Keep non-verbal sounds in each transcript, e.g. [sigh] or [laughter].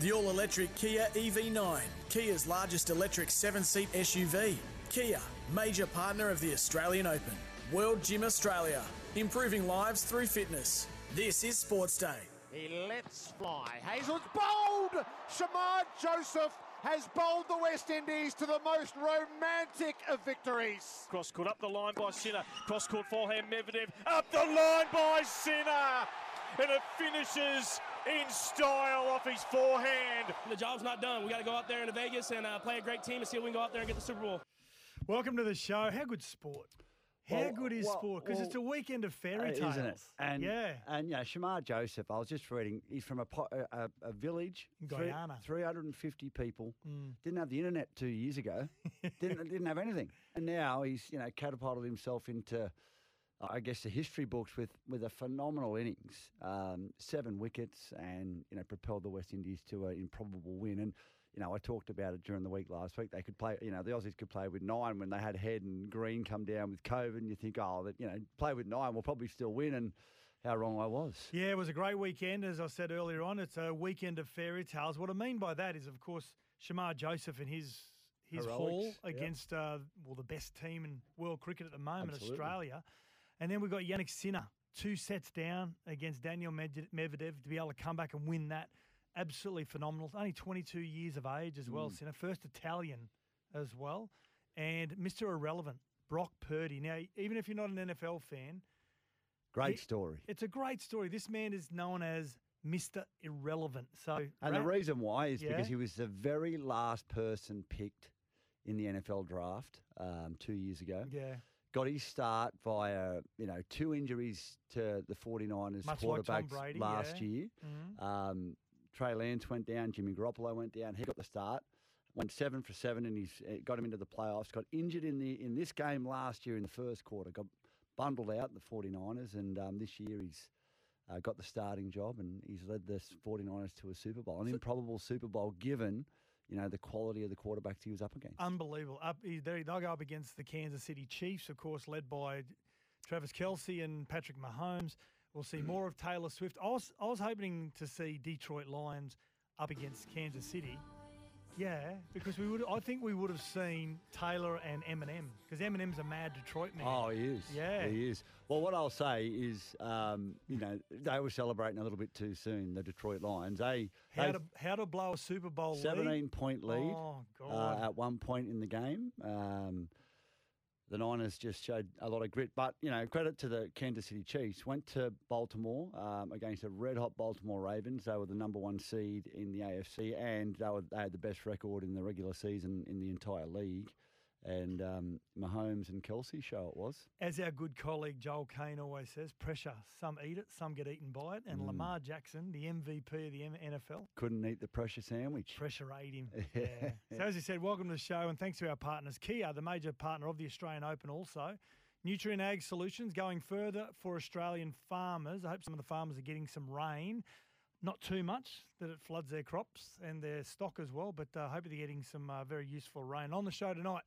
The all electric Kia EV9, Kia's largest electric seven seat SUV. Kia, major partner of the Australian Open. World Gym Australia, improving lives through fitness. This is Sports Day. He lets fly. Hazel's bowled! Shamar Joseph has bowled the West Indies to the most romantic of victories. Cross court up the line by Sinner. Cross court forehand Medvedev. Up the line by Sinner. And it finishes in style off his forehand. The job's not done. We got to go out there into Vegas and uh, play a great team and see if we can go out there and get the Super Bowl. Welcome to the show. How good sport? How Well, good is well, sport? Because it's a weekend of fairy tales. isn't it? And yeah. and you know, Shamar Joseph. I was just reading. He's from a a, a, a village, Guyana. 350 people. Mm. Didn't have the internet two years ago. [laughs] didn't didn't have anything, and now he's you know catapulted himself into, I guess, the history books with with a phenomenal innings, um, seven wickets, and you know propelled the West Indies to an improbable win. And you know, I talked about it during the week last week. They could play, you know, the Aussies could play with nine when they had Head and Green come down with COVID. And you think, oh, that you know, play with nine, we'll probably still win. And how wrong I was. Yeah, it was a great weekend. As I said earlier on, it's a weekend of fairy tales. What I mean by that is, of course, Shamar Joseph and his his haul Heroics, yep. against uh, well the best team in world cricket at the moment, Absolutely. Australia, and then we've got Jannik Sinner two sets down against Daniil Medvedev to be able to come back and win that. Absolutely phenomenal. Only 22 years of age as well. Mm. Sinner, first Italian as well, and Mr. Irrelevant Brock Purdy. Now, even if you're not an NFL fan, Great He- story. it's a great story. This man is known as Mr. Irrelevant. So, And the reason why is Yeah? because he was the very last person picked in the NFL draft um, two years ago. yeah, Got his start via, you know, two injuries to the 49ers Much like quarterbacks Brady, last yeah. year. Mhm. Um, Trey Lance went down, Jimmy Garoppolo went down. He got the start, went seven for seven, and he's uh, got him into the playoffs. Got injured in the in this game last year in the first quarter. Got bundled out the 49ers, and um, this year he's uh, got the starting job, and he's led the 49ers to a Super Bowl, an improbable Super Bowl given you know the quality of the quarterbacks he was up against. unbelievable. Up, he- they, they'll go up against the Kansas City Chiefs, of course, led by Travis Kelce and Patrick Mahomes. We'll see more of Taylor Swift. I was, I was hoping to see Detroit Lions up against Kansas City. Yeah, because we would. I think we would have seen Taylor and Eminem because Eminem's a mad Detroit man. Oh, he is. Yeah. he is. Well, what I'll say is, um, you know, they were celebrating a little bit too soon. The Detroit Lions. They how they to how to blow a Super Bowl lead? 17 point lead Oh uh, at one point in the game. Um, the Niners just showed a lot of grit, but you know, credit to the Kansas City Chiefs. Went to Baltimore um, against a red hot Baltimore Ravens. They were the number one seed in the AFC, and they, were, they had the best record in the regular season in the entire league. And um, Mahomes and Kelce show it was. As our good colleague Joel Kane always says, pressure. Some eat it, some get eaten by it. And Mm. Lamar Jackson, the MVP of the M- NFL, Couldn't eat the pressure sandwich. pressure ate him. [laughs] Yeah. So as you said, welcome to the show, and thanks to our partners, Kia, the major partner of the Australian Open, also. Nutrient Ag Solutions going further for Australian farmers. I hope some of the farmers are getting some rain. Not too much that it floods their crops and their stock as well, but uh, hope they're getting some uh, very useful rain. On the show tonight,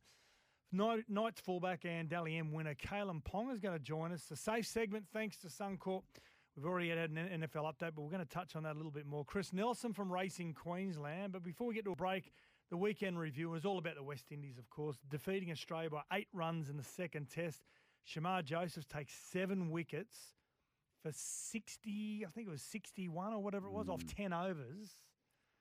Night, Knights fullback and Dally M winner Kalyn Ponga is going to join us. A safe segment thanks to Suncorp. We've already had an NFL update, but we're going to touch on that a little bit more. Chris Nelson from Racing Queensland. But before we get to a break, the weekend review was all about the West Indies, of course, defeating Australia by eight runs in the second test. Shamar Joseph takes seven wickets for 60, I think it was 61 or whatever it was, off hmm. 10 overs.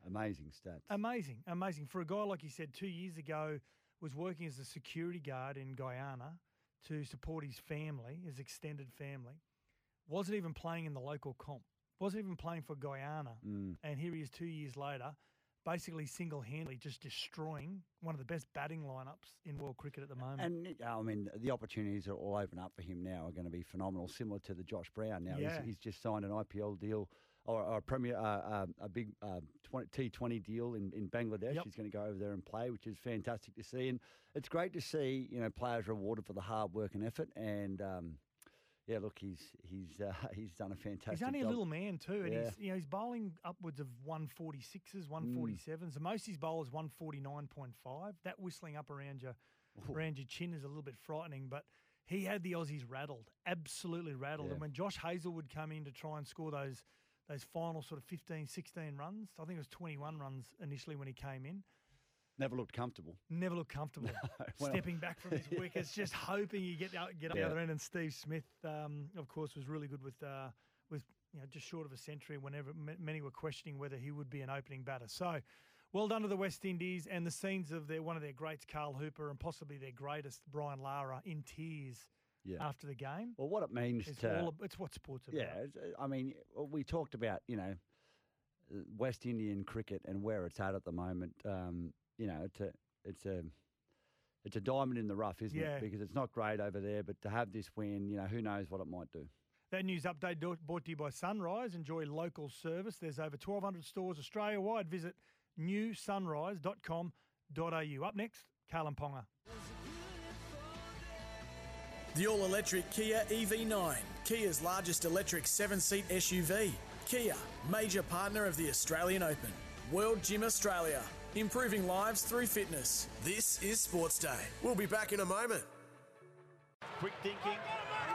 Amazing stats. Amazing, amazing. For a guy, like you said, two years ago, was working as a security guard in Guyana to support his family, his extended family. Wasn't even playing in the local comp. Wasn't even playing for Guyana. Mm. And here he is two years later, basically single-handedly just destroying one of the best batting lineups in world cricket at the moment. And uh, I mean, the opportunities that all open up for him now are going to be phenomenal, similar to the Josh Brown. Now Yeah. he's, he's just signed an IPL deal or, or a Premier, uh, uh, a big uh, 20, T20 deal in, in Bangladesh. Yep. He's going to go over there and play, which is fantastic to see. And it's great to see you know players rewarded for the hard work and effort. And um, yeah, look, he's he's uh, [laughs] he's done a fantastic. He's only a little man too, and Yeah. he's you know he's bowling upwards of 146s, 147s. The most he's bowled is 149.5. That whistling up around your around your chin is a little bit frightening, but he had the Aussies rattled, absolutely rattled. Yeah. And when Josh Hazlewood come in to try and score those those final sort of 15, 16 runs, I think it was 21 runs initially when he came in. Never looked comfortable. Never looked comfortable. [laughs] well- Stepping back from his [laughs] wickets, just hoping you get out, get up Yeah. the other end. And Steve Smith, um, of course, was really good with uh, with you know just short of a century. Whenever m- many were questioning whether he would be an opening batter, so well done to the West Indies and the scenes of their one of their greats, Carl Hooper, and possibly their greatest, Brian Lara, in tears Yeah. after the game. Well, what it means It's to all it's what sports about. Yeah, I mean, we talked about you know West Indian cricket and where it's at at the moment. Um, you know, it's a it's a it's a diamond in the rough, isn't Yeah. it? Because it's not great over there, but to have this win, you know, who knows what it might do. That news update brought to you by Sunrise. Enjoy local service. There's over 1,200 stores Australia wide. Visit newsunrise.com.au. Up next, Kalyn Ponga. The all electric Kia EV9, Kia's largest electric seven seat SUV. Kia, major partner of the Australian Open. World Gym Australia, improving lives through fitness. This is Sports Day. We'll be back in a moment. Quick thinking,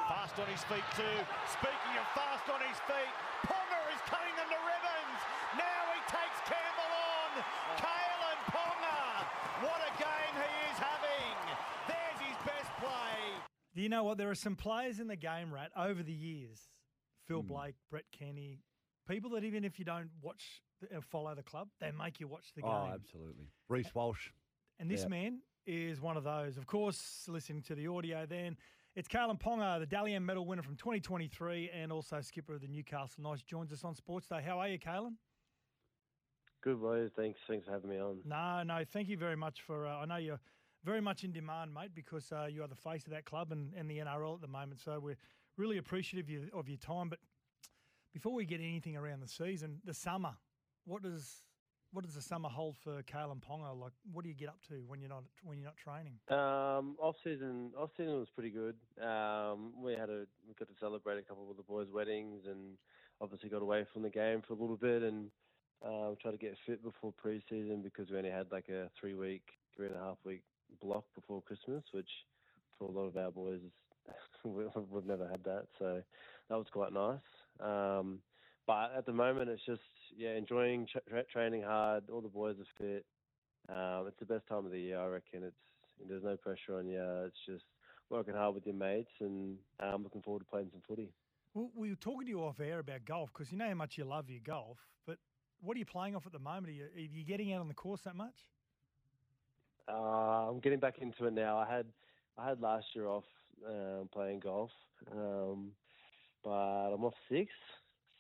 fast on his feet too. Speaking of fast on his feet, Ponga is cutting them to ribbons. Now he takes Campbell on. Kalyn Ponga. What a game he is having. There's his best play. Do you know what? There are some players in the game, Rat, over the years. Phil Hmm. Blake, Brett Kenny, people that even if you don't watch, uh, follow the club, they make you watch the game. Oh, absolutely. Reece Walsh. And this Yeah. man is one of those. Of course, listening to the audio then, it's Kalyn Ponga, the Dally M medal winner from 2023 and also skipper of the Newcastle Knights, joins us on Sports Day. How are you, Kalyn? Good boys, thanks. Thanks for having me on. No, no, thank you very much for. Uh, I know you're very much in demand, mate, because uh, you are the face of that club and, and the NRL at the moment. So we're really appreciative of your, time. But before we get anything around the season, the summer, what does what does the summer hold for Kalyn Ponga? Like, what do you get up to when you're not when you're not training? Um, off season, off season was pretty good. Um, we had a we got to celebrate a couple of the boys' weddings, and obviously got away from the game for a little bit, and uh, tried to get fit before preseason because we only had like a three week, three and a half week block before Christmas, which for a lot of our boys [laughs] we- we've never had that, so that was quite nice. Um, but at the moment, it's just yeah, enjoying tra- tra- training hard. All the boys are fit. Um, it's the best time of the year, I reckon. It's there's no pressure on you. It's just working hard with your mates, and I'm looking forward to playing some footy. Well, we were talking to you off air about golf because you know how much you love your golf. But what are you playing off at the moment? Are you, are you getting out on the course that much? Uh, I'm getting back into it now. I had I had last year off um, playing golf, um, but I'm off six.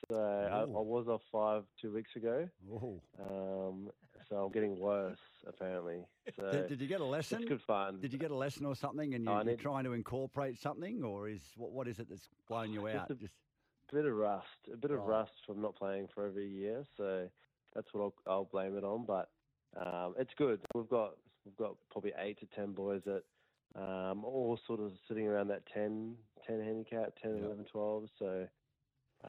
So I, I was off five two weeks ago. Oh. Um, so I'm getting worse apparently. So Did, did you get a lesson? it's good fun. Did you get a lesson or something, and you, oh, you're need- trying to incorporate something, or is what what is it that's blowing you out? Just a- Just bit of rust, a bit of Right. rust from not playing for over a year. So that's what I'll, I'll blame it on. But um, it's good. We've got we've got probably eight to ten boys that um, all sort of sitting around that 10, 10 handicap, 10, Yep. 11, 12. So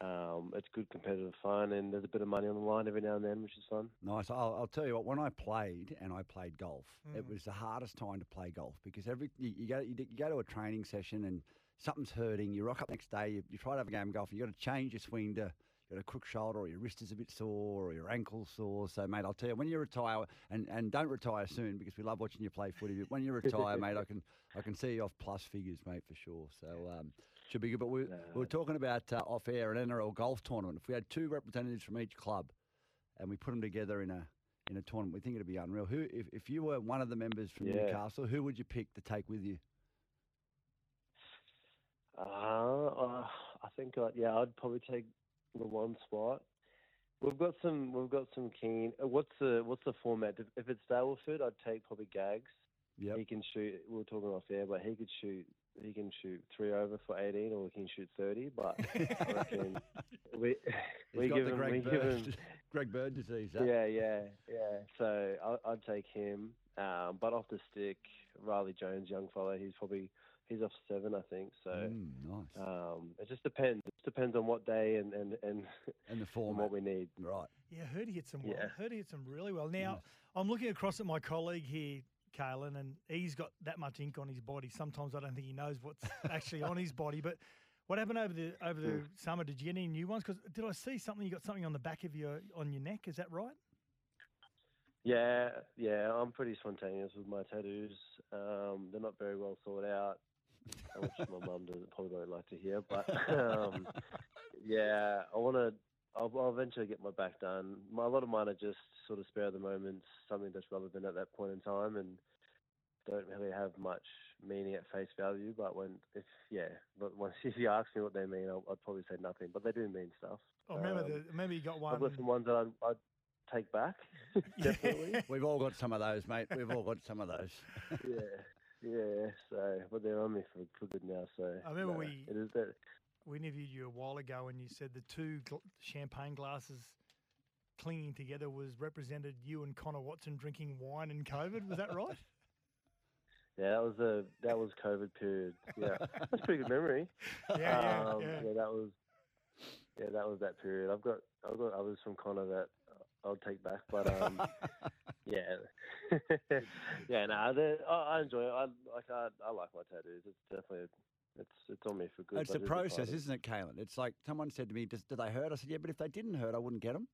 um, it's good competitive fun, and there's a bit of money on the line every now and then, which is fun. Nice. I'll, I'll tell you what. When I played and I played golf, it Mm. was the hardest time to play golf because every you, you go you, you go to a training session and something's hurting. You rock up next day. You, you try to have a game of golf. You got to change your swing to. You got a crook shoulder, or your wrist is a bit sore, or your ankle sore. So, mate, I'll tell you when you retire, and, and don't retire soon because we love watching you play footy. But when you retire, mate, I can I can see you off plus figures, mate, for sure. So, um, should be good. But we, we were talking about uh, off air an NRL golf tournament. If we had two representatives from each club, and we put them together in a in a tournament, we think it'd be unreal. Who, if, if you were one of the members from Yeah. Newcastle, who would you pick to take with you? Uh, uh, I think, uh, yeah, I'd probably take the one spot. We've got some. We've got some keen. uh, What's the What's the format? If, it's Stableford, I'd take probably Gags. Yeah, He can shoot. We were talking off air, but he could shoot. He can shoot three over for eighteen, or he can shoot thirty. But [laughs] I reckon we He's [laughs] we got give the him. Greg we give him. Bird, [laughs] Greg Bird disease. that. Yeah, yeah, yeah. So I, I'd take him. Um, but off the stick, Riley Jones, young fellow, he's probably he's off seven, I think. So Mm, nice. um, it just depends. It just depends on what day and and and, and the [laughs] form what we need. Right. Yeah, I heard he hit some well. Yeah. Heard he hit some really well. Now, I'm looking across at my colleague here, Kalyn, and he's got that much ink on his body. Sometimes I don't think he knows what's [laughs] actually on his body. But what happened over the over the summer? Did you get any new ones? Because did I see something? You got something on the back of your on your neck? Is that right? Yeah, yeah. I'm pretty spontaneous with my tattoos. Um, they're not very well thought out, which my mum doesn't probably don't like to hear. But um, yeah, I want to. I'll, I'll eventually get my back done. My, a lot of mine are just sort of spare of the moments, something that's relevant at that point in time, and don't really have much meaning at face value. But when, if yeah, but once [laughs] if you ask me what they mean, I'll, I'd probably say nothing. But they do mean stuff. Oh, remember Um, the remember you got one. I've got some ones that I'd, I'd take back. [laughs] [laughs] Definitely. We've all got some of those, mate. We've all got some of those. yeah, yeah. So, but they're on me for, for good now. So I remember no, we- It is that. we interviewed you a while ago, and you said the two gl- champagne glasses clinging together was represented you and Connor Watson drinking wine in COVID. Was that right? [laughs] [laughs] Yeah, that was a that was COVID period. Yeah, that's a pretty good memory. [laughs] Yeah, yeah, um, yeah. that was yeah, that was that period. I've got I've got others from Connor that I'll take back, but um, [laughs] yeah, [laughs] yeah. No, they- I, I enjoy it. I like I, I like my tattoos. It's definitely it's it's on me for good. it's the a process, isn't it, Kalyn? It's like someone said to me, Does, "Do they hurt?" I said, "Yeah, but if they didn't hurt, I wouldn't get them."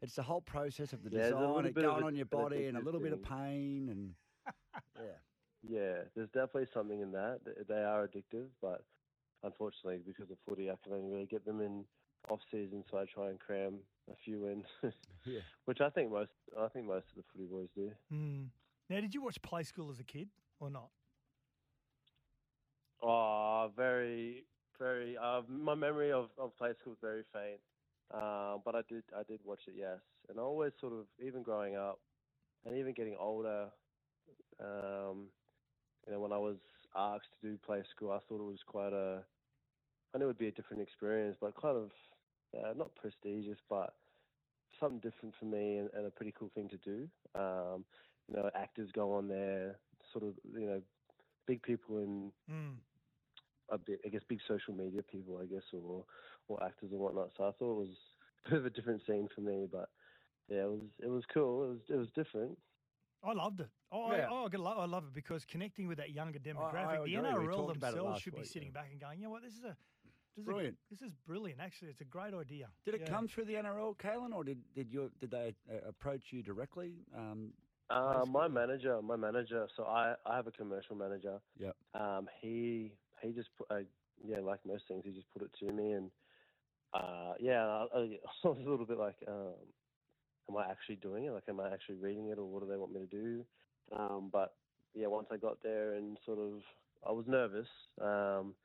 It's the whole process of the Yeah, design, it going a- on your body, and a little bit of pain, and [laughs] yeah. Yeah, there's definitely something in that. They are addictive, but unfortunately, because of footy, I can only really get them in off season, so I try and cram a few in, [laughs] Yeah. which I think most I think most of the footy boys do. Hmm. Now, did you watch Play School as a kid or not? Oh, very, very. Uh, my memory of, of play school is very faint, uh, but I did I did watch it, yes. And I always sort of, even growing up, and even getting older, um, you know, when I was asked to do play school, I thought it was quite a. I knew it would be a different experience, but kind of uh, not prestigious, but something different for me and, and a pretty cool thing to do. Um, you know, actors go on there, sort of, you know, big people in Mm. a bit, I guess, big social media people, I guess, or or actors and whatnot. So I thought it was a bit of a different scene for me, but yeah, it was it was cool. It was it was different. I loved it. Oh, Yeah. I, oh I, gotta I love it because connecting with that younger demographic, agree. the We NRL talked about it themselves last should be week, sitting yeah. back and going, you know what, this is a this Brilliant. Is a, this is brilliant. Actually, it's a great idea. Did it Yeah. come through the NRL, Kalyn, or did did you did they uh, approach you directly? Um, Uh, my manager, my manager. So I I have a commercial manager. Yep. Um, he he just put, uh, yeah, like most things, he just put it to me, and uh, yeah, I, I [laughs] I was a little bit like, um, am I actually doing it? Like, am I actually reading it, or what do they want me to do? Um, but yeah, once I got there and sort of, I was nervous. Um,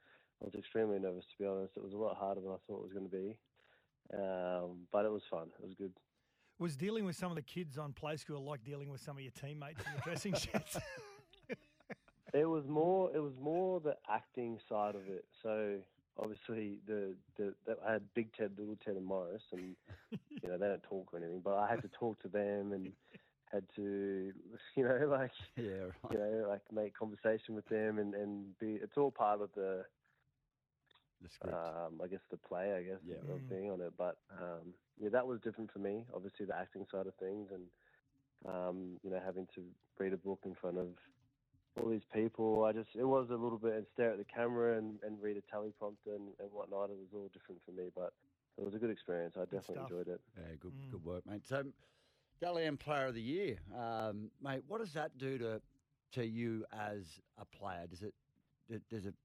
I was extremely nervous to be honest. It was a lot harder than I thought it was going to be, um, but it was fun. It was good. Was dealing with some of the kids on play school like dealing with some of your teammates in the dressing [laughs] sheds? It was more. It was more the acting side of it. So obviously, the the, the I had Big Ted, Little Ted, and Morris, and [laughs] you know they don't talk or anything, but I had to talk to them and had to, you know, [laughs] like yeah, right. you know, like make conversation with them and and be. It's all part of the, the script. um, I guess the play, I guess, Yeah. of Mm. being on it. But um, yeah, that was different for me. Obviously, the acting side of things, and um, you know, having to read a book in front of all these people. I just it was a little bit and stare at the camera and, and read a teleprompter and, and whatnot. It was all different for me, but it was a good experience. I definitely enjoyed it. Yeah, good, Mm. good work, mate. So, Dally M Player of the Year, um, mate. What does that do to to you as a player? Does it does it,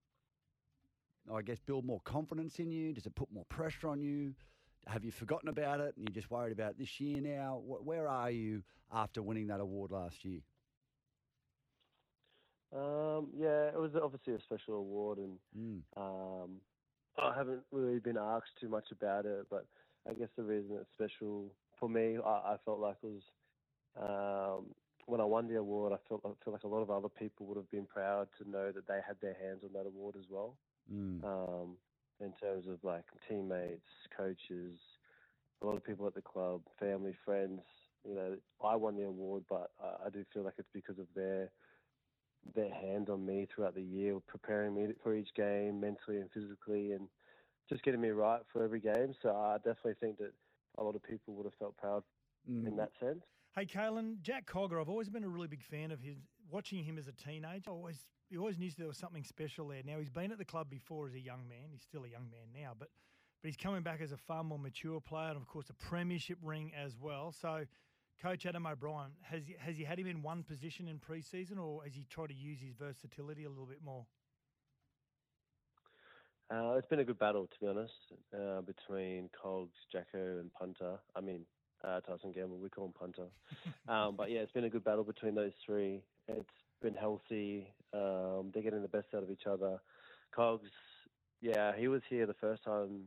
I guess, build more confidence in you? Does it put more pressure on you? Have you forgotten about it and you're just worried about this year now? Where are you after winning that award last year? Um, yeah, it was obviously a special award, and Mm. um, I haven't really been asked too much about it. But I guess the reason it's special for me, I, I felt like was um, when I won the award. I felt I feel like a lot of other people would have been proud to know that they had their hands on that award as well. Mm. Um, in terms of like teammates, coaches, a lot of people at the club, family, friends. You know, I won the award, but I, I do feel like it's because of their their hand on me throughout the year, preparing me for each game mentally and physically, and just getting me right for every game. So I definitely think that a lot of people would have felt proud Mm. in that sense. Hey, Kalyn, Jack Cogger, I've always been a really big fan of his. Watching him as a teenager, I always he always knew there was something special there. Now he's been at the club before as a young man. He's still a young man now, but but he's coming back as a far more mature player, and of course a premiership ring as well. So, Coach Adam O'Brien has he, has he had him in one position in pre-season, or has he tried to use his versatility a little bit more? Uh, it's been a good battle, to be honest, uh, between Cogs, Jacko, and Punter. I mean, uh, Tyson Gamble, we call him Punter. [laughs] um, but yeah, it's been a good battle between those three. It's been healthy. Um, they're getting the best out of each other. Cogs, yeah, he was here the first time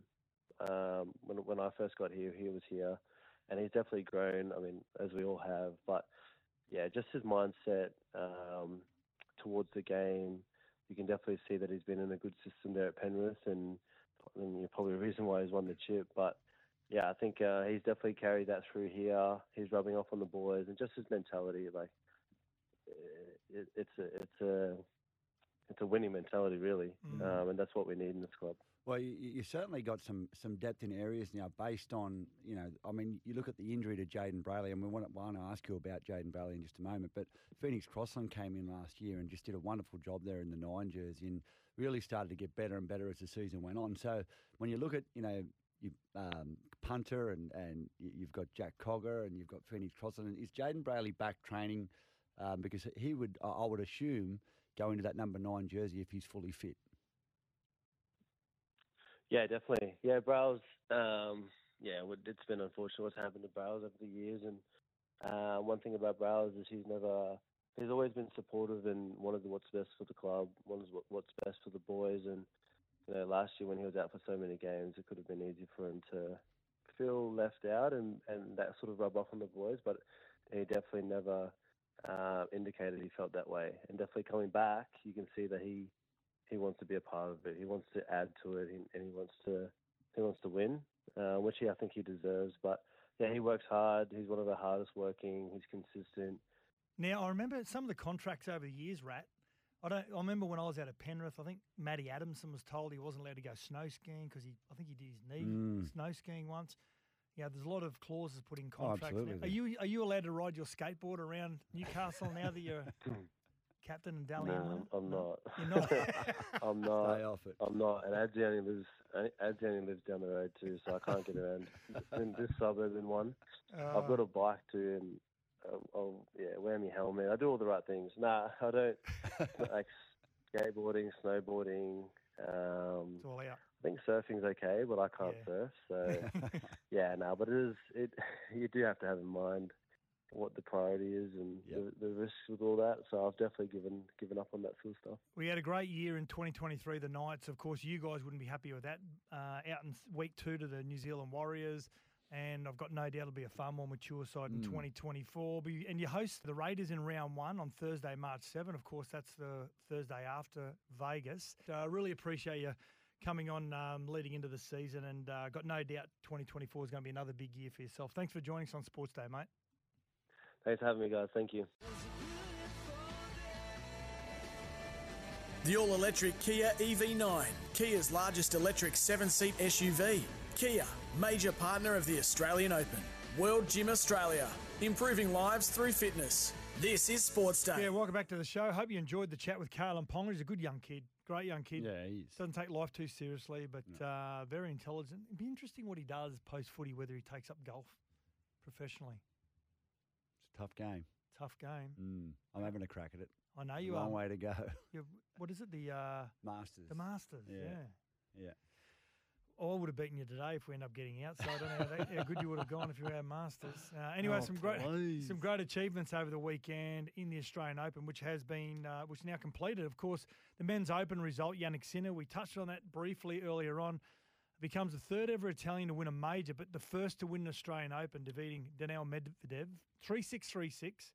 um, when when I first got here. He was here, and he's definitely grown. I mean, as we all have. But yeah, just his mindset um, towards the game you can definitely see that he's been in a good system there at Penrith, and, and probably the reason why he's won the chip. But yeah, I think uh, he's definitely carried that through here. He's rubbing off on the boys, and just his mentality, like it, it's a it's a it's a winning mentality, really, Mm. um, and that's what we need in this club. Well, you, you certainly got some some depth in areas now, based on you know. I mean, you look at the injury to Jayden Brailey, and we want, want to ask you about Jayden Brailey in just a moment. But Phoenix Crossland came in last year and just did a wonderful job there in the nine jersey, and really started to get better and better as the season went on. So when you look at you know. You, um, punter and, and you've got Jack Cogger and you've got Phoenix Crossland. Is Jayden Brailey back training? Um, because he would, I would assume, go into that number nine jersey if he's fully fit. Yeah, definitely. Yeah, Browse. Um, yeah, it's been unfortunate what's happened to Browse over the years, and uh, one thing about Browse is he's never. He's always been supportive and wanted what's best for the club, wanted what- what's best for the boys. And you know, last year when he was out for so many games, it could have been easy for him to feel left out and and that sort of rub off on the boys. But he definitely never uh, indicated he felt that way. And definitely coming back, you can see that he he wants to be a part of it. He wants to add to it, and, and he wants to he wants to win, uh, which he, I think he deserves. But yeah, he works hard. He's one of the hardest working. He's consistent. Now I remember some of the contracts over the years, Rat. I don't. I remember when I was out at Penrith. I think Matty Adamson was told he wasn't allowed to go snow skiing because he. I think he did his knee Mm. snow skiing once. Yeah, there's a lot of clauses put in Oh, contracts. now. Are you are you allowed to ride your skateboard around Newcastle now that you're [coughs] captain and Dally? no, I'm not. You're not. [laughs] I'm not. Stay off it. I'm not. And Adzi lives. Adzi lives down the road too, so I can't get around [laughs] in this suburb in one. I've got a bike too, and um, I'll yeah wear my helmet. I do all the right things. Nah, I don't [laughs] like skateboarding, snowboarding. Um, It's all out. I think surfing's okay, but I can't surf. So [laughs] yeah, no, but it is. It [laughs] you do have to have in mind what the priority is and the, the risks with all that. So I've definitely given given up on that sort of stuff. We had a great year in 2023. The Knights, of course, you guys wouldn't be happy with that. Uh, out in week two to the New Zealand Warriors, and I've got no doubt it'll be a far more mature side in Mm. 2024. And you host the Raiders in round one on Thursday, March 7. Of course, that's the Thursday after Vegas. So I really appreciate you coming on um, leading into the season, and uh, got no doubt 2024 is going to be another big year for yourself. Thanks for joining us on Sports Day, mate. Thanks for having me, guys. Thank you. The all electric Kia EV9, Kia's largest electric seven seat SUV. Kia, major partner of the Australian Open. World Gym Australia, improving lives through fitness. This is Sports Day. Yeah, welcome back to the show. Hope you enjoyed the chat with Kalyn Ponga. He's a good young kid, great young kid. Yeah, he is. Doesn't take life too seriously, but uh, very intelligent. It'd be interesting what he does post footy, whether he takes up golf professionally. It's a tough game. Tough game. Mm. I'm having a crack at it. I know you Long are. Long way to go. [laughs] You're, what is it? The uh, Masters. The Masters. Yeah. Yeah. Yeah. I would have beaten you today if we end up getting out. So I don't know how, that, how good you would have gone if you were our Masters. Uh, anyway, Oh, some great some great achievements over the weekend in the Australian Open, which has been uh, which is now completed. Of course, the Men's Open result, Jannik Sinner. We touched on that briefly earlier on. becomes the third ever Italian to win a major, but the first to win an Australian Open, defeating Daniil Medvedev. 3 6 3 6.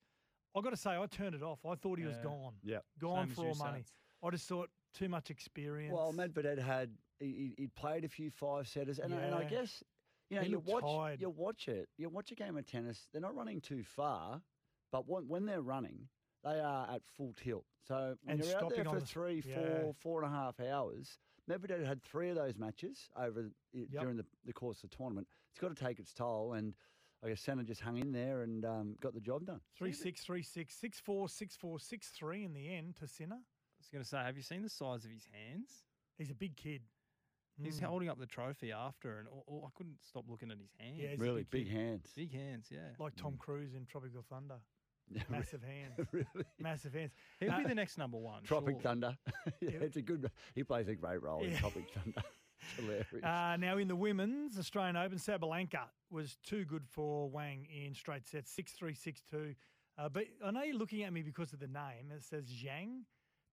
i got to say, I turned it off. I thought he was gone. Yeah, Gone Same for all money. Sats. I just thought too much experience. Well, Medvedev had he, he played a few five setters, and, I- and I guess you know He you watch tired. you watch it you watch a game of tennis. They're not running too far, but when, when they're running, they are at full tilt. So when And you're out there stopping for the three, yeah. four, four and a half hours, Medvedev had three of those matches over Yep. during the, the course of the tournament. It's got to take its toll, and I guess Sinner just hung in there and um, got the job done. 3 6 3 6 6 4 6 4 6 3 in the end to Sinner. I was going to say, have you seen the size of his hands? He's a big kid. He's Mm. holding up the trophy after, and oh, oh, I couldn't stop looking at his hands. Yeah, really big big, hands. Big hands, yeah. Like Tom Cruise in Tropical Thunder. [laughs] Massive hands. [laughs] really. Massive hands. He'll Uh, be the next number one. Tropic surely. Thunder. [laughs] yeah, Yeah. it's a good. He plays a great role in Yeah. Tropic Thunder. It's hilarious. Uh, now in the women's Australian Open, Sabalenka was too good for Wang in straight sets, six three six two. Uh, but I know you're looking at me because of the name. It says Zhang,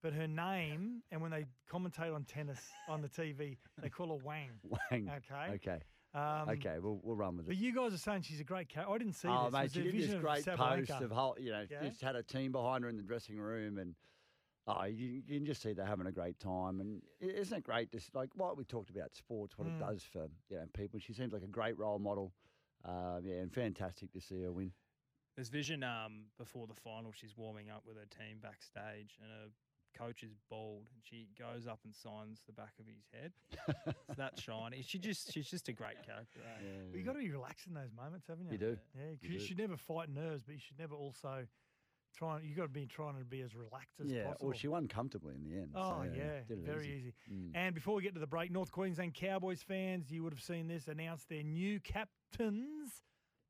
but her name, and when they commentate on tennis on the TV, they call her Wang. [laughs] Wang. Okay. Okay. Um, okay. We'll we'll run with it. But you guys are saying she's a great character. I didn't see Oh, this. mate, she there a did this vision of great post of whole, you know, Yeah? just had a team behind her in the dressing room, and oh, you, you can just see they're having a great time. And isn't it great? Just like what we talked about sports, what Mm. it does for you know people. She seems like a great role model. Um, yeah, and fantastic to see her win. There's vision um, before the final. She's warming up with her team backstage, and her coach is bald, and she goes up and signs the back of his head. [laughs] it's that shiny. She just she's just a great character. eh? But you got to be relaxed in those moments, haven't you? You do. Yeah, 'cause You you, should never fight nerves, but you should never also try. You got to be trying to be as relaxed as yeah, possible. well, she won comfortably in the end. Oh so, yeah, did very easy. Mm. And before we get to the break, North Queensland Cowboys fans, you would have seen this announced their new captains,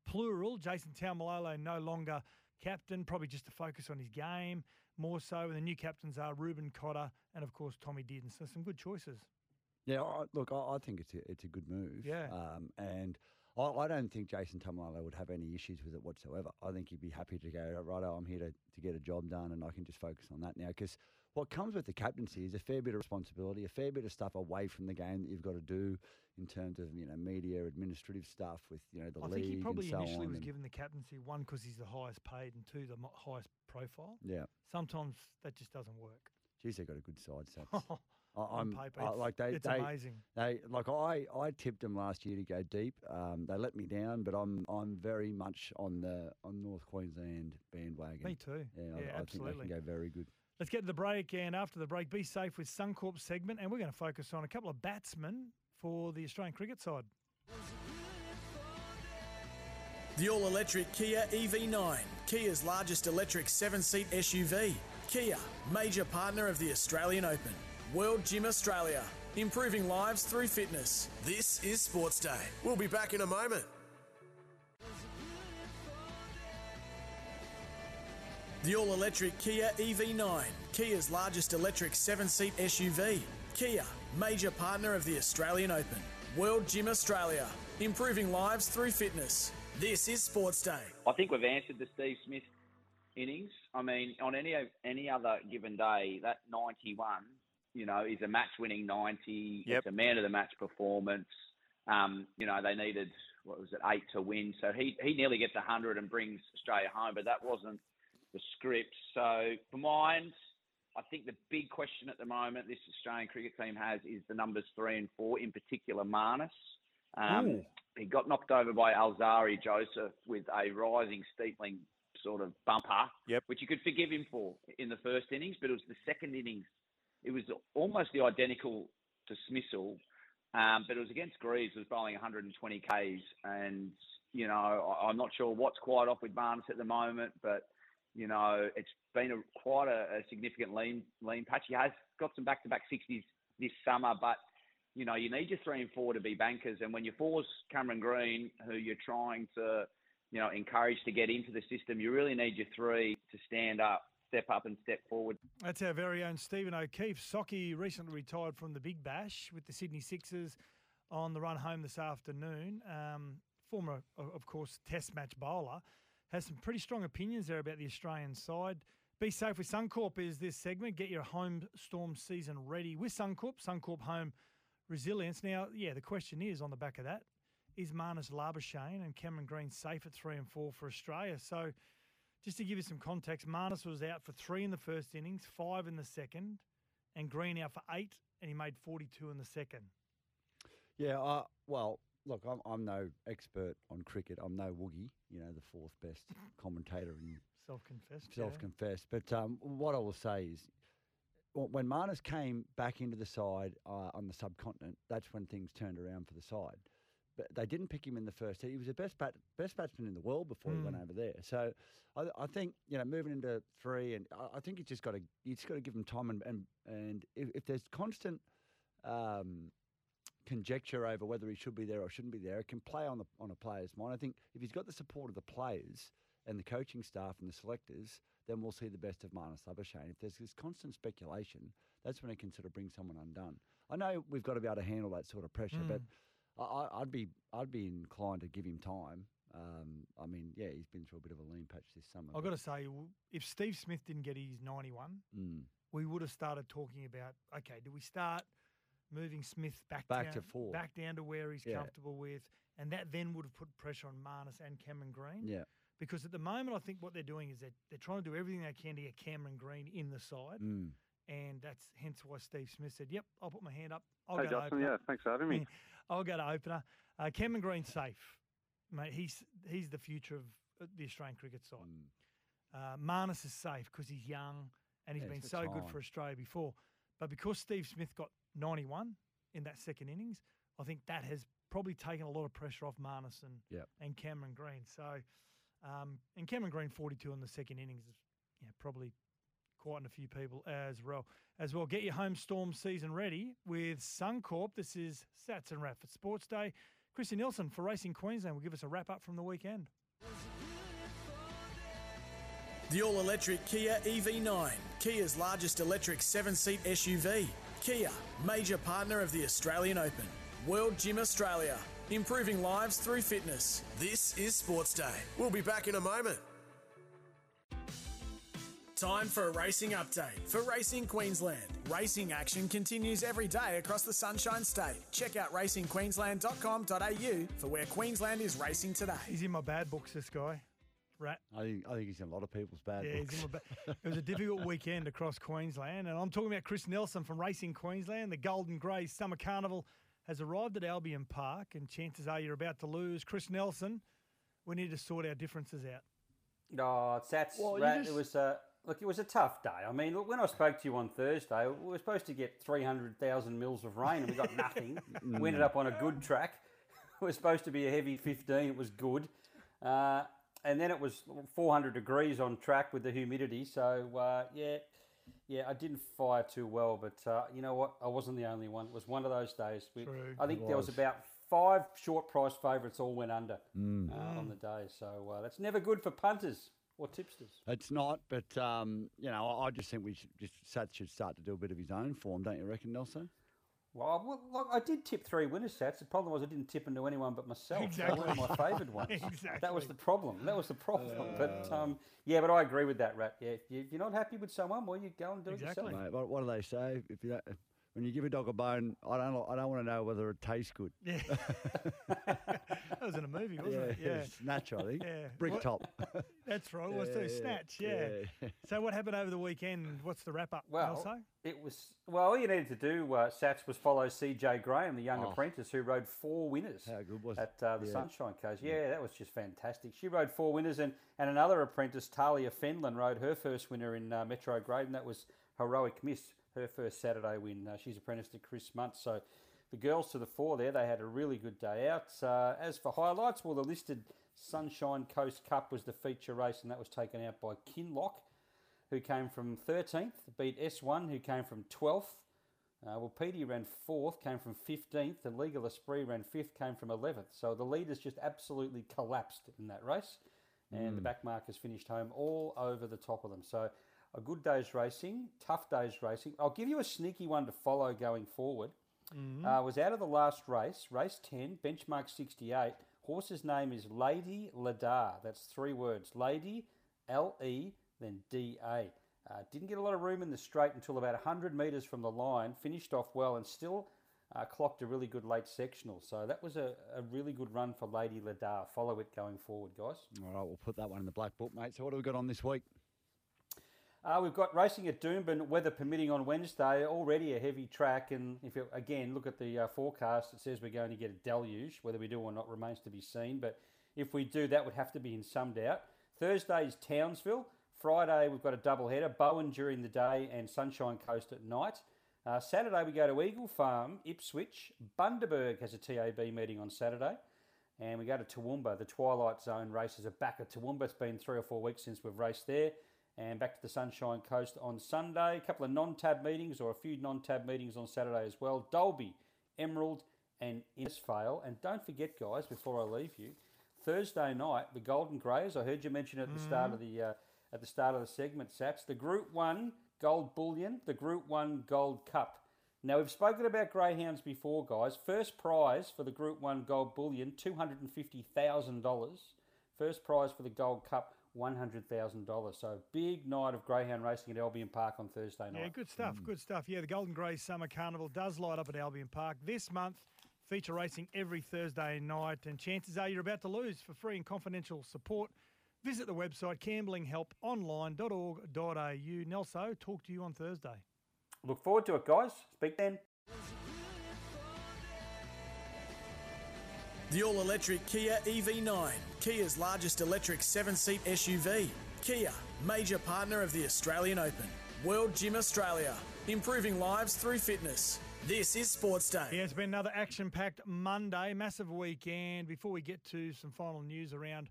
plural. Jason Taumalolo no longer captain, probably just to focus on his game more so. And the new captains are Reuben Cotter and of course Tommy Dearden. So some good choices. Yeah, I, look, I, I think it's a, it's a good move. Yeah. Um, and I, I don't think Jason Taumalolo would have any issues with it whatsoever. I think he'd be happy to go, right, I'm here to, to get a job done and I can just focus on that now. Because what comes with the captaincy is a fair bit of responsibility, a fair bit of stuff away from the game that you've got to do in terms of, you know, media, administrative stuff with, you know, the I league think he probably so initially was given the captaincy one because he's the highest paid and two the highest profile. Yeah. Sometimes that just doesn't work. Geez, they've got a good side, Sats. [laughs] I- On I'm paper, I- like they, it's they, amazing. They like I, I tipped them last year to go deep. Um, they let me down, but I'm I'm very much on the on North Queensland bandwagon. Me too. Yeah, I, Yeah, I absolutely. think they can go very good. Let's get to the break, and after the break, be safe with Suncorp segment, and we're going to focus on a couple of batsmen for the Australian cricket side. The all electric Kia EV9, Kia's largest electric seven seat SUV. Kia, major partner of the Australian Open. World Gym Australia, improving lives through fitness. This is Sports Day. We'll be back in a moment. The all electric Kia EV9, Kia's largest electric seven seat SUV. Kia, major partner of the Australian Open. World Gym Australia, improving lives through fitness. This is Sports Day. I think we've answered the Steve Smith innings. I mean, on any any other given day, that 91, you know, is a match-winning 90. Yep. It's a man of the match performance. Um, you know, they needed what was it, eight to win, so he he nearly gets 100 and brings Australia home, but that wasn't the script. So for mine, I think the big question at the moment this Australian cricket team has is the numbers three and four, in particular Marnus. Um, he got knocked over by Alzarri Joseph with a rising steepling sort of bumper, Yep. which you could forgive him for in the first innings, but it was the second innings. It was almost the identical dismissal, um, but it was against Greaves, was bowling 120 Ks. And, you know, I, I'm not sure what's quite off with Barnes at the moment, but, you know, it's been a, quite a, a significant lean, lean patch. He has got some back to back 60s this summer, but you know, you need your three and four to be bankers. And when you force Cameron Green, who you're trying to, you know, encourage to get into the system, you really need your three to stand up, step up, and step forward. That's our very own Stephen O'Keefe. Socky recently retired from the Big Bash with the Sydney Sixers on the run home this afternoon. Um, former, of course, Test match bowler. Has some pretty strong opinions there about the Australian side. Be safe with Suncorp is this segment. Get your home storm season ready with Suncorp. Suncorp Home resilience. Now, yeah, the question is on the back of that is Marnus Labuschagne and Cameron Green safe at three and four for Australia? So, just to give you some context, Marnus was out for three in the first innings, five in the second, and Green out for eight, and he made 42 in the second. Yeah, uh, well, look, I'm, I'm no expert on cricket. I'm no Woogie, you know, the fourth best [laughs] commentator in Self-confessed. self-confessed. But um, what I will say is, when Marnus came back into the side uh, on the subcontinent, that's when things turned around for the side. But they didn't pick him in the first. He was the best bat, best batsman in the world before he went Mm. over there. So I, I think you know moving into three, and I, I think you just got to you just got to give him time and and, and if, if there's constant um, conjecture over whether he should be there or shouldn't be there. It can play on the on a player's mind. I think if he's got the support of the players and the coaching staff and the selectors, then we'll see the best of Marnus Labuschagne. If there's this constant speculation, that's when it can sort of bring someone undone. I know we've got to be able to handle that sort of pressure, but I, I- I'd be I'd be inclined to give him time. Um, I mean, yeah, he's been through a bit of a lean patch this summer. I've got to say, if Steve Smith didn't get his 91, Mm. we would have started talking about okay, do we start moving Smith back Back down, to four. back down to where he's Yeah. comfortable with, and that then would have put pressure on Marnus and Cameron Green. Yeah. Because at the moment, I think what they're doing is that they're trying to do everything they can to get Cameron Green in the side, Mm. and that's hence why Steve Smith said, "Yep, I'll put my hand up. I'll Hey, go to Justin, opener." yeah, thanks for having me. [laughs] I'll go to opener. Uh, Cameron Green's safe, mate. He's he's the future of uh, the Australian cricket side. Mm. Uh, Marnus is safe because he's young and he's Yeah, been so the good for Australia before. But because Steve Smith got 91 in that second innings, I think that has probably taken a lot of pressure off Marnus and, Yep. and Cameron Green. So, um, and Cameron Green 42 in the second innings is yeah, probably quite a few people as well. As well, get your home storm season ready with Suncorp. This is Sats and Wrap for Sports Day. Chrissy Nelson for Racing Queensland will give us a wrap up from the weekend. The all electric Kia EV9, Kia's largest electric seven seat SUV. Kia, major partner of the Australian Open. World Gym Australia, improving lives through fitness. This is Sports Day. We'll be back in a moment. Time for a racing update for Racing Queensland. Racing action continues every day across the Sunshine State. Check out racingqueensland.com.au for where Queensland is racing today. He's in my bad books, this guy. Rat. I think I think he's in a lot of people's bad Yeah, books. he's in my ba- [laughs] it was a difficult weekend across Queensland, and I'm talking about Chris Nelson from Racing Queensland. The Golden Grey Summer Carnival has arrived at Albion Park, and chances are you're about to lose. Chris Nelson, we need to sort our differences out. No, that's Well, Rat, just- it was a look. It was a tough day. I mean, look, when I spoke to you on Thursday, we were supposed to get three hundred thousand mils of rain, and we got nothing. [laughs] we ended up on a good track. [laughs] It was supposed to be a heavy fifteen. It was good, uh, and then it was four hundred degrees on track with the humidity. So uh, yeah, yeah, I didn't fire too well, but uh, you know what? I wasn't the only one. It was one of those days. We, True. I think It there was was. about five short price favourites all went under Mm. uh, on the day. So uh, that's never good for punters or tipsters. It's not, but um, you know, I I just think we should just Sats should start to do a bit of his own form, don't you reckon, Nelson? Well, well, look, I did tip three winner sets. The problem was I didn't tip into anyone but myself. Exactly. They weren't my favoured ones. [laughs] exactly. That was the problem. That was the problem. but um, yeah, but I agree with that, Rat. Yeah, if, you, if you're not happy with someone, well, you go and do it yourself. Mate, what, what do they say? If you don't, when you give a dog a bone, I don't I don't want to know whether it tastes good. Yeah. [laughs] [laughs] that was in a movie, wasn't it? Yeah, Yeah. Snatch, I think. Yeah. Brick What- top. [laughs] That's right. It was too. Snatch, yeah. yeah. [laughs] So what happened over the weekend? What's the wrap up? Well, Nelson? it was well. All you needed to do, uh, Sats, was follow C.J. Graham, the young Oh. apprentice who rode four winners. How good was it? at uh, the Yeah. Sunshine Coast? Yeah, that was just fantastic. She rode four winners, and, and another apprentice, Talia Fenlon, rode her first winner in uh, Metro Grade, and that was Heroic Miss, her first Saturday win. Uh, she's apprenticed to Chris Munce, so the girls to the fore there, they had a really good day out. Uh, as for highlights, well, the listed Sunshine Coast Cup was the feature race, and that was taken out by Kinlock who came from 13th, beat S1, who came from 12th. Uh, well, Petey ran fourth, came from 15th. The Legal Esprit ran fifth, came from 11th. So the leaders just absolutely collapsed in that race. And the Mm. back markers finished home all over the top of them. So a good day's racing, tough day's racing. I'll give you a sneaky one to follow going forward. Uh, was out of the last race, race 10, benchmark 68. Horse's name is Lady Ladar. That's three words. Lady, L E, then D A. Uh, didn't get a lot of room in the straight until about 100 metres from the line. Finished off well and still uh, clocked a really good late sectional. So that was a, a really good run for Lady Ladar. Follow it going forward, guys. All right, we'll put that one in the black book, mate. So what have we got on this week? Uh, we've got racing at Doomben, weather permitting on Wednesday. Already a heavy track, and if you again look at the uh, forecast, it says we're going to get a deluge. Whether we do or not remains to be seen. But if we do, that would have to be in some doubt. Thursday is Townsville. Friday we've got a double header: Bowen during the day and Sunshine Coast at night. Uh, Saturday we go to Eagle Farm, Ipswich. Bundaberg has a TAB meeting on Saturday. And we go to Toowoomba. The Twilight Zone races are back at Toowoomba. It's been three or four weeks since we've raced there. And back to the Sunshine Coast on Sunday. A couple of non-tab meetings or a few non-tab meetings on Saturday as well. Dalby, Emerald and Innisfail. And don't forget, guys, before I leave you, Thursday night, the Golden Greys. I heard you mention at the start of the uh, at the start of the segment, Sats. The Group One Gold Bullion, the Group One Gold Cup. Now we've spoken about greyhounds before, guys. First prize for the Group One Gold Bullion, two hundred and fifty thousand dollars. First prize for the Gold Cup, one hundred thousand dollars. So big night of greyhound racing at Albion Park on Thursday night. Yeah, good stuff. Good stuff. Yeah, the Golden Grey Summer Carnival does light up at Albion Park this month. Feature racing every Thursday night, and chances are you're about to lose. For free and confidential support, visit the website gamblinghelponline.org.au. Nelson, talk to you on Thursday. Look forward to it, guys. Speak then. The all electric Kia EV9, Kia's largest electric seven seat SUV. Kia, major partner of the Australian Open. World Gym Australia, improving lives through fitness. This is Sports Day. Yeah, it's been another action packed Monday, massive weekend. Before we get to some final news around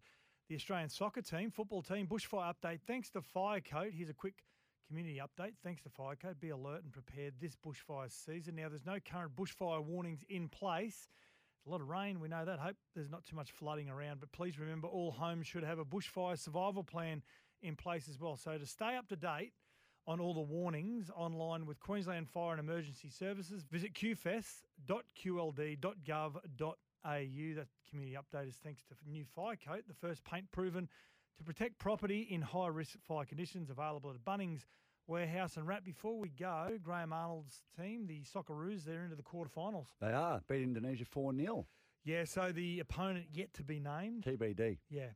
the Australian soccer team, football team, bushfire update. Thanks to Firecoat. Here's a quick community update. Thanks to Firecoat. Be alert and prepared this bushfire season. Now, there's no current bushfire warnings in place. A lot of rain, we know that. Hope there's not too much flooding around, but please remember all homes should have a bushfire survival plan in place as well. So to stay up to date on all the warnings online with Queensland Fire and Emergency Services, visit qfes.qld.gov.au. That community update is thanks to new fire coat, the first paint proven to protect property in high risk fire conditions, available at Bunnings Warehouse and Rat. Before we go, Graham Arnold's team, the Socceroos, they're into the quarterfinals. They are beat Indonesia four 0 Yeah, so the opponent yet to be named. TBD. Yeah,